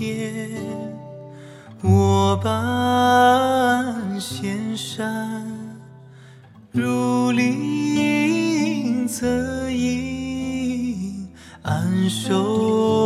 天，我伴仙山，如临则隐，安守。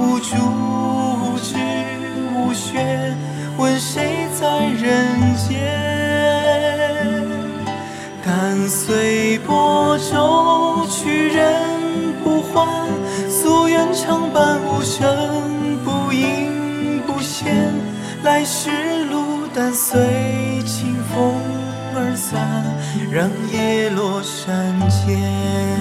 无主，无知无学，问谁在人间？敢随波舟去，人不还。夙愿常伴无声不隐不现，来时路。但随清风而散，让叶落山间。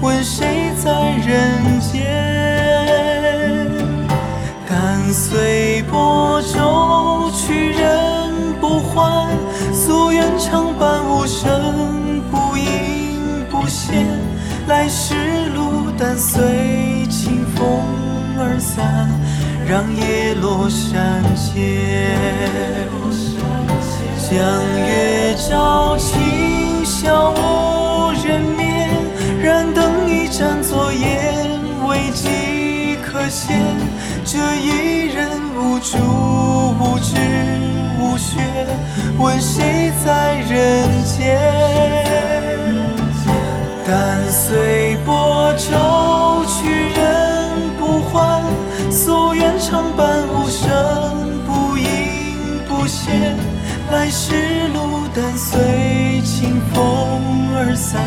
问谁在人间？敢随波舟去，人不还。夙愿常伴无声不应不现。来时路，但随清风而散，让叶落山间。江月照，清宵无人。灯。战作烟，未几可羡。这一人无助，无知无学，问谁在人间？但随波舟去，人不还。夙愿常伴无声，不应不现。来时路，但随清风而散。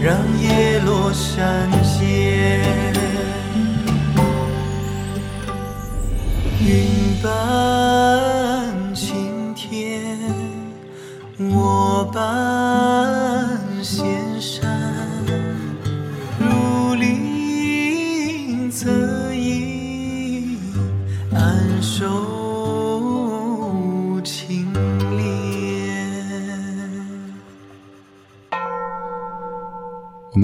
让叶落山间，云伴青天，我伴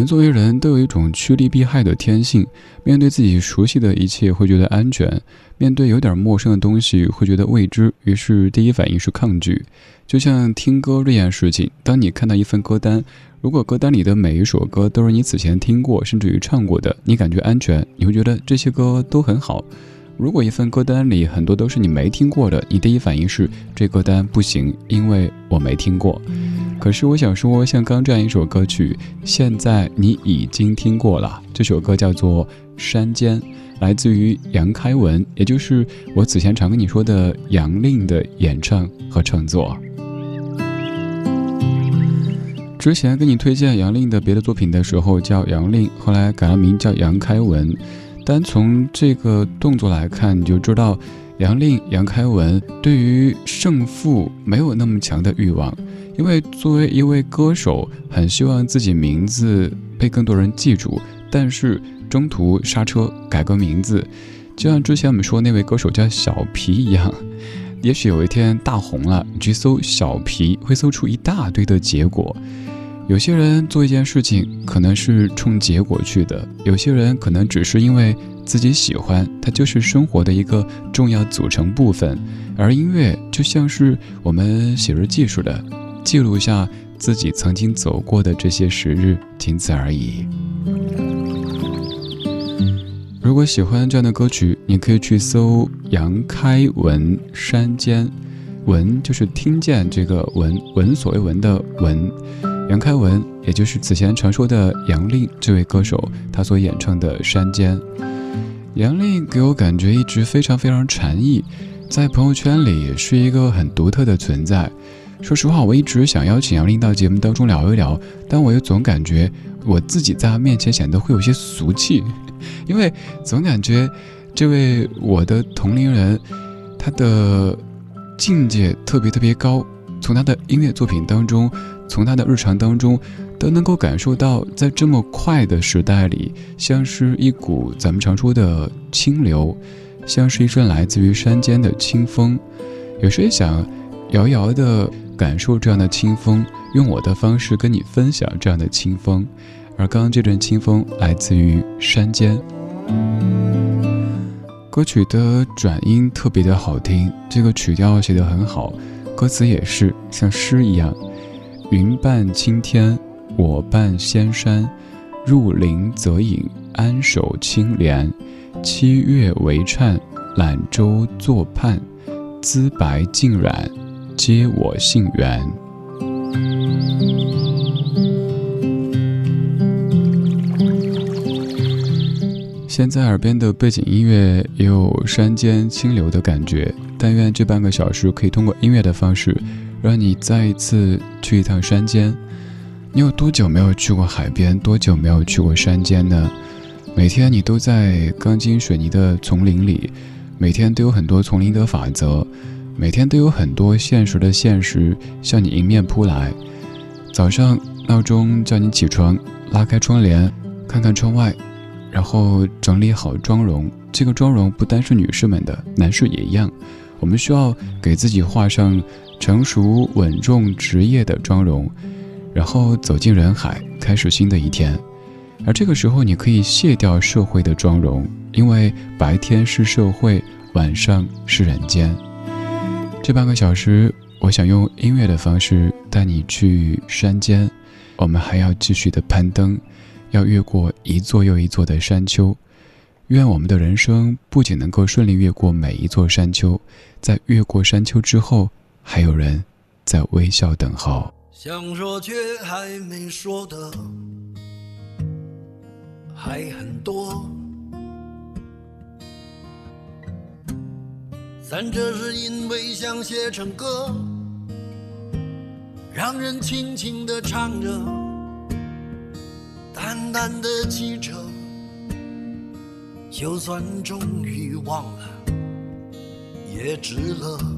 作为人都有一种趋利避害的天性，面对自己熟悉的一切会觉得安全，面对有点陌生的东西会觉得未知，于是第一反应是抗拒。就像听歌这件事情，当你看到一份歌单，如果歌单里的每一首歌都是你此前听过甚至于唱过的，你感觉安全，你会觉得这些歌都很好。如果一份歌单里很多都是你没听过的，你第一反应是这歌单不行，因为我没听过。可是我想说，像刚这样一首歌曲，现在你已经听过了。这首歌叫做《山间》，来自于杨开文，也就是我此前常跟你说的杨令的演唱和创作。之前跟你推荐杨令的别的作品的时候叫杨令，后来改了名叫杨开文。单从这个动作来看，你就知道杨令杨开文对于胜负没有那么强的欲望。因为作为一位歌手，很希望自己名字被更多人记住，但是中途刹车改个名字，就像之前我们说那位歌手叫小皮一样，也许有一天大红了，你去搜小皮，会搜出一大堆的结果。有些人做一件事情可能是冲结果去的，有些人可能只是因为自己喜欢，它就是生活的一个重要组成部分，而音乐就像是我们写日记似的。记录下自己曾经走过的这些时日，仅此而已。如果喜欢这样的歌曲，你可以去搜杨开文《山间》，闻就是听见这个闻，闻所未闻的闻。杨开文，也就是此前传说的杨令这位歌手，他所演唱的《山间》。杨令给我感觉一直非常非常禅意，在朋友圈里是一个很独特的存在。说实话，我一直想邀请杨令到节目当中聊一聊，但我又总感觉我自己在他面前显得会有些俗气，因为总感觉这位我的同龄人，他的境界特别特别高，从他的音乐作品当中，从他的日常当中，都能够感受到，在这么快的时代里，像是一股咱们常说的清流，像是一阵来自于山间的清风，有时也想遥遥的。感受这样的清风，用我的方式跟你分享这样的清风。而刚刚这阵清风来自于山间。歌曲的转音特别的好听，这个曲调写得很好，歌词也是像诗一样。云伴青天，我伴仙山，入林则隐，安守清廉。七月为颤，揽舟作畔，姿白尽染。皆我信缘。现在耳边的背景音乐也有山间清流的感觉，但愿这半个小时可以通过音乐的方式，让你再一次去一趟山间。你有多久没有去过海边？多久没有去过山间呢？每天你都在钢筋水泥的丛林里，每天都有很多丛林的法则。每天都有很多现实的现实向你迎面扑来。早上闹钟叫你起床，拉开窗帘，看看窗外，然后整理好妆容。这个妆容不单是女士们的，男士也一样。我们需要给自己画上成熟、稳重、职业的妆容，然后走进人海，开始新的一天。而这个时候，你可以卸掉社会的妆容，因为白天是社会，晚上是人间。这半个小时，我想用音乐的方式带你去山间。我们还要继续的攀登，要越过一座又一座的山丘。愿我们的人生不仅能够顺利越过每一座山丘，在越过山丘之后，还有人在微笑等候。想说却还没说的还很多。三者是因为想写成歌，让人轻轻地唱着，淡淡的记着，就算终于忘了，也值了。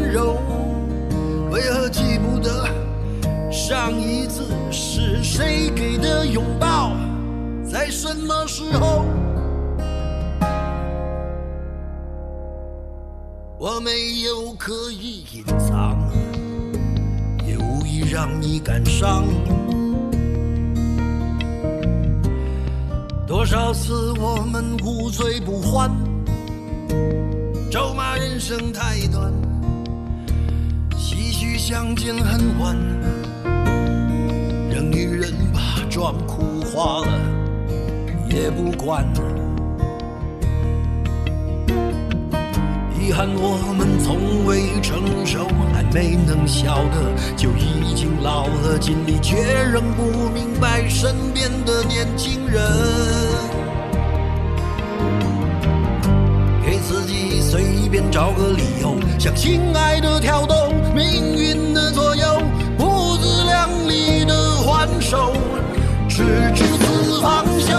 为何记不得上一次是谁给的拥抱？在什么时候？我没有刻意隐藏，也无意让你感伤。多少次我们无醉不欢，咒骂人生太短，相见恨晚，任女人把妆哭花了也不管。遗憾，我们从未成熟，还没能晓得，就已经老了。尽力却仍不明白身边的年轻人，便找个理由，向心爱的挑逗，命运的左右，不自量力的还手，直至死方休，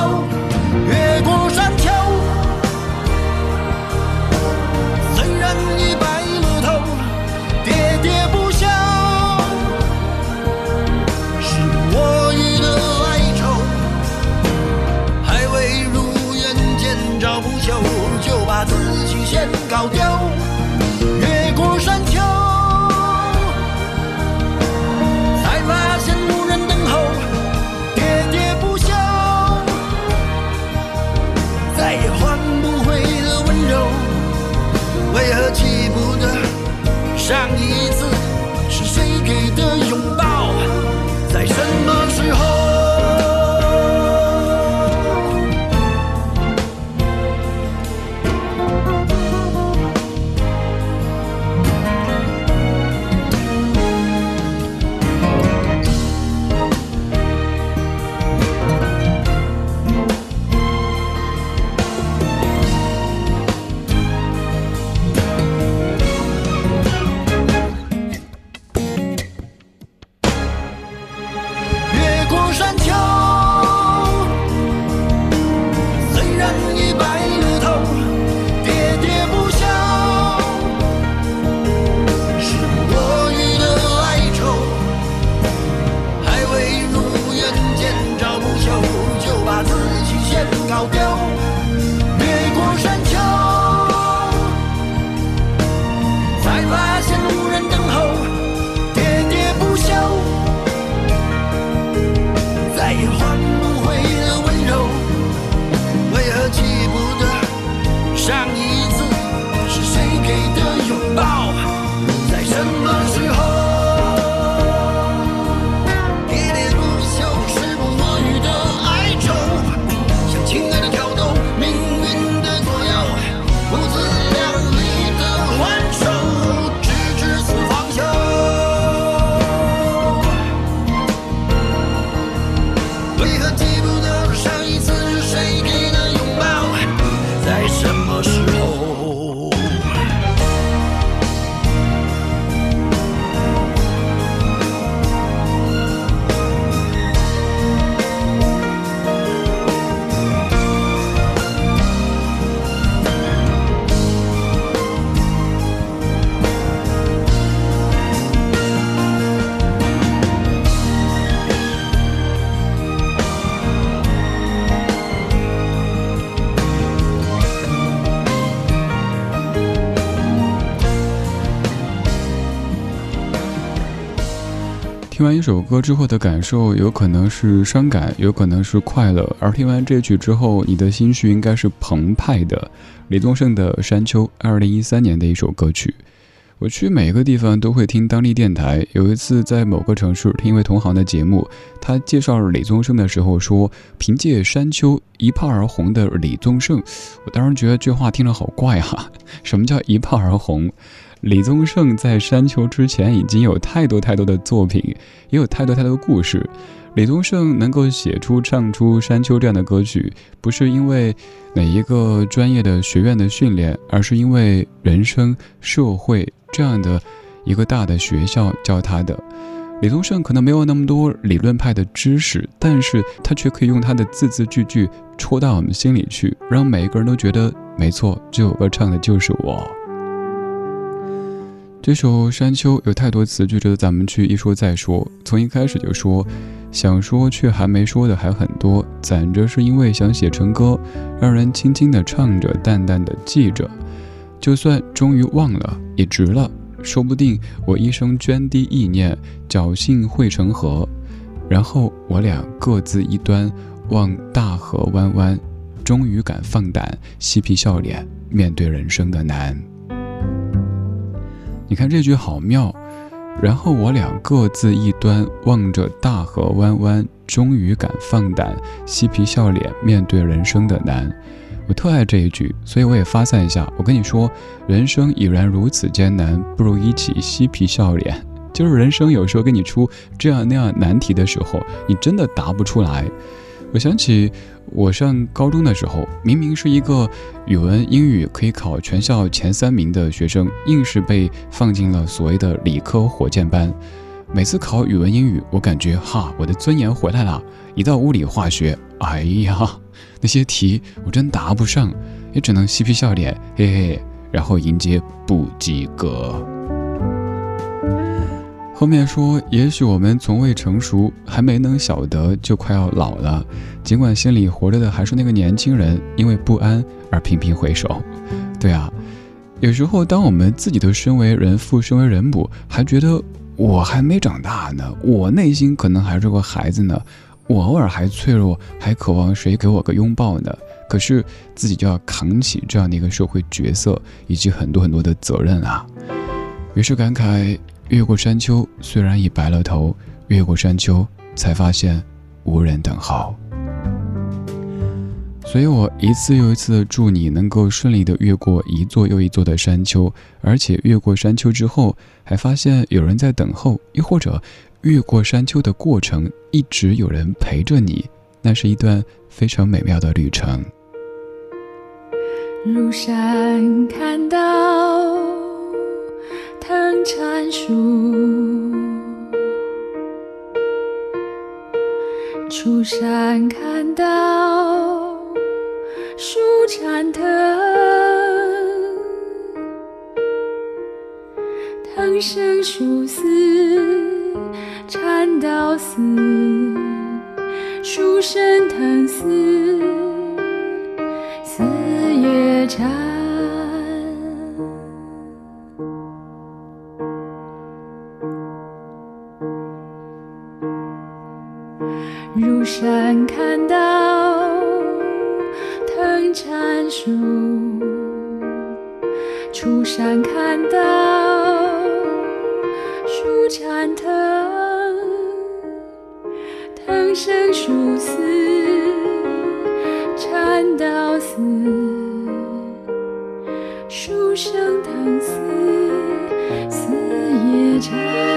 听完一首歌之后的感受，有可能是伤感，有可能是快乐。而听完这曲之后，你的心绪应该是澎湃的。李宗盛的《山丘》，二零一三年的一首歌曲。我去每个地方都会听当地电台。有一次在某个城市听一位同行的节目，他介绍李宗盛的时候说：“凭借《山丘》一炮而红的李宗盛。”我当时觉得这话听着好怪哈，什么叫一炮而红？李宗盛在《山丘》之前已经有太多太多的作品，也有太多太多的故事。李宗盛能够写出、唱出《山丘》这样的歌曲，不是因为哪一个专业的学院的训练，而是因为人生、社会这样的一个大的学校教他的。李宗盛可能没有那么多理论派的知识，但是他却可以用他的字字句句戳到我们心里去，让每一个人都觉得没错，这首歌唱的就是我。这首《山丘》有太多词句值得咱们去一说再说。从一开始就说，想说却还没说的还很多，攒着是因为想写成歌，让人轻轻的唱着，淡淡的记着。就算终于忘了，也值了。说不定我一生涓滴意念，侥幸汇成河，然后我俩各自一端，望大河弯弯，终于敢放胆，嬉皮笑脸，面对人生的难。你看这句好妙，然后我俩各自一端望着大河弯弯，终于敢放胆嬉皮笑脸面对人生的难。我特爱这一句，所以我也发散一下。我跟你说，人生已然如此艰难，不如一起嬉皮笑脸。就是人生有时候给你出这样那样难题的时候，你真的答不出来。我想起我上高中的时候，明明是一个语文、英语可以考全校前三名的学生，硬是被放进了所谓的理科火箭班。每次考语文、英语，我感觉哈，我的尊严回来了。一到物理、化学，哎呀，那些题我真答不上，也只能嬉皮笑脸，嘿嘿，然后迎接不及格。后面说，也许我们从未成熟，还没能晓得，就快要老了。尽管心里活着的还是那个年轻人，因为不安而频频回首。对啊，有时候当我们自己都身为人父、身为人母，还觉得我还没长大呢，我内心可能还是个孩子呢，我偶尔还脆弱，还渴望谁给我个拥抱呢。可是自己就要扛起这样的一个社会角色，以及很多很多的责任啊。于是感慨。越过山丘，虽然已白了头，越过山丘，才发现无人等候。所以我一次又一次的祝你能够顺利的越过一座又一座的山丘，而且越过山丘之后，还发现有人在等候，又或者越过山丘的过程一直有人陪着你，那是一段非常美妙的旅程。路上看到。藤缠树，出山看到树缠藤，藤生树死缠到死，树生藤死。家。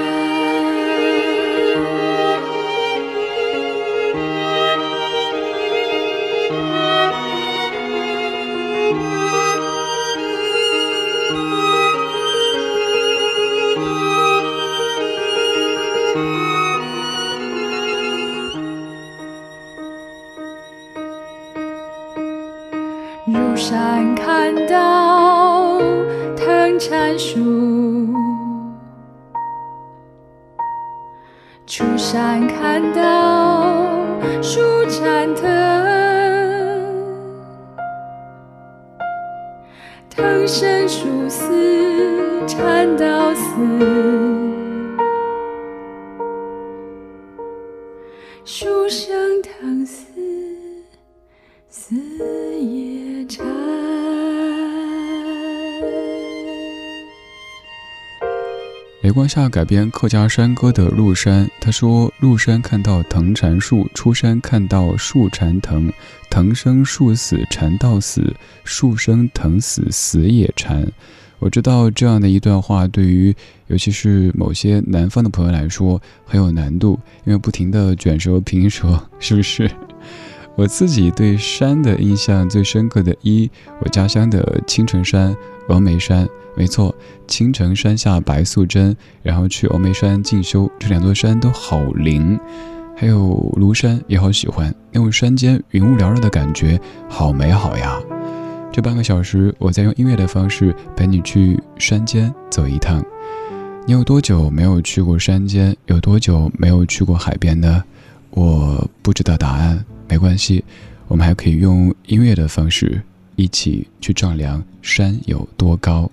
生死死也缠雷光下改编客家山歌的陆山他说陆山看到藤缠树出山看到树缠藤藤生树死缠到死树生藤死死也缠我知道这样的一段话，对于尤其是某些南方的朋友来说很有难度，因为不停的卷舌平舌，是不是？我自己对山的印象最深刻的一，我家乡的青城山、峨眉山。没错，青城山下白素贞，然后去峨眉山进修，这两座山都好灵。还有庐山也好喜欢，那种山间云雾缭绕的感觉，好美好呀。这半个小时，我在用音乐的方式陪你去山间走一趟。你有多久没有去过山间？有多久没有去过海边呢？我不知道答案。没关系，我们还可以用音乐的方式一起去丈量山有多高。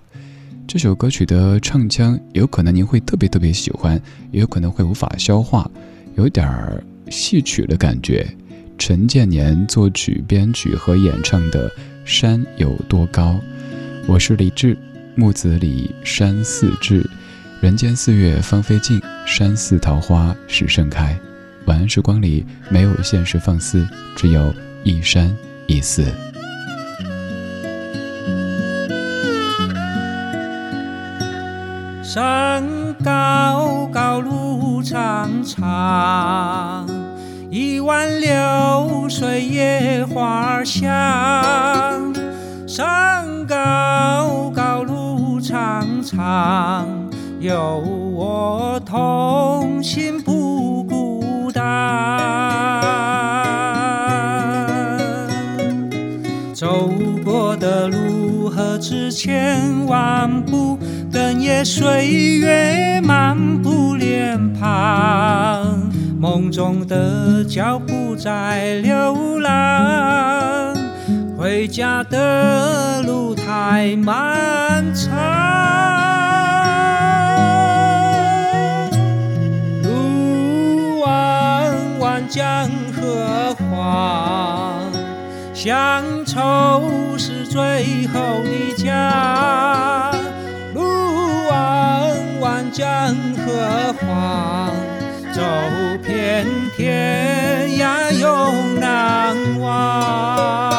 这首歌曲的唱腔有可能您会特别特别喜欢，也有可能会无法消化，有点儿戏曲的感觉。陈建年作曲、编曲和演唱的《山有多高》，我是李志，木子李山寺志，人间四月芳菲尽，山寺桃花始盛开。晚安时光里没有现实放肆，只有一山一寺。山高高路长长，一湾流水野花香。山高高路长长，有我同行不孤单。走过的路何止千万步。更也岁月漫步脸庞，梦中的脚步在流浪，回家的路太漫长。路弯弯江河黄，乡愁是最后的家。路弯弯江河黄，走天涯永难忘。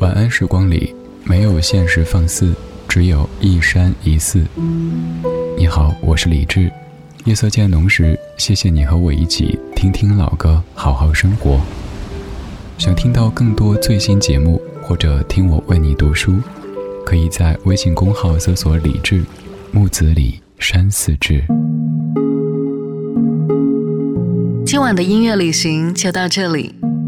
晚安时光里没有现实放肆，只有一山一寺。你好，我是李志。夜色渐浓时，谢谢你和我一起听听老歌，好好生活。想听到更多最新节目，或者听我为你读书，可以在微信公号搜索“李志木子李山寺志”。今晚的音乐旅行就到这里，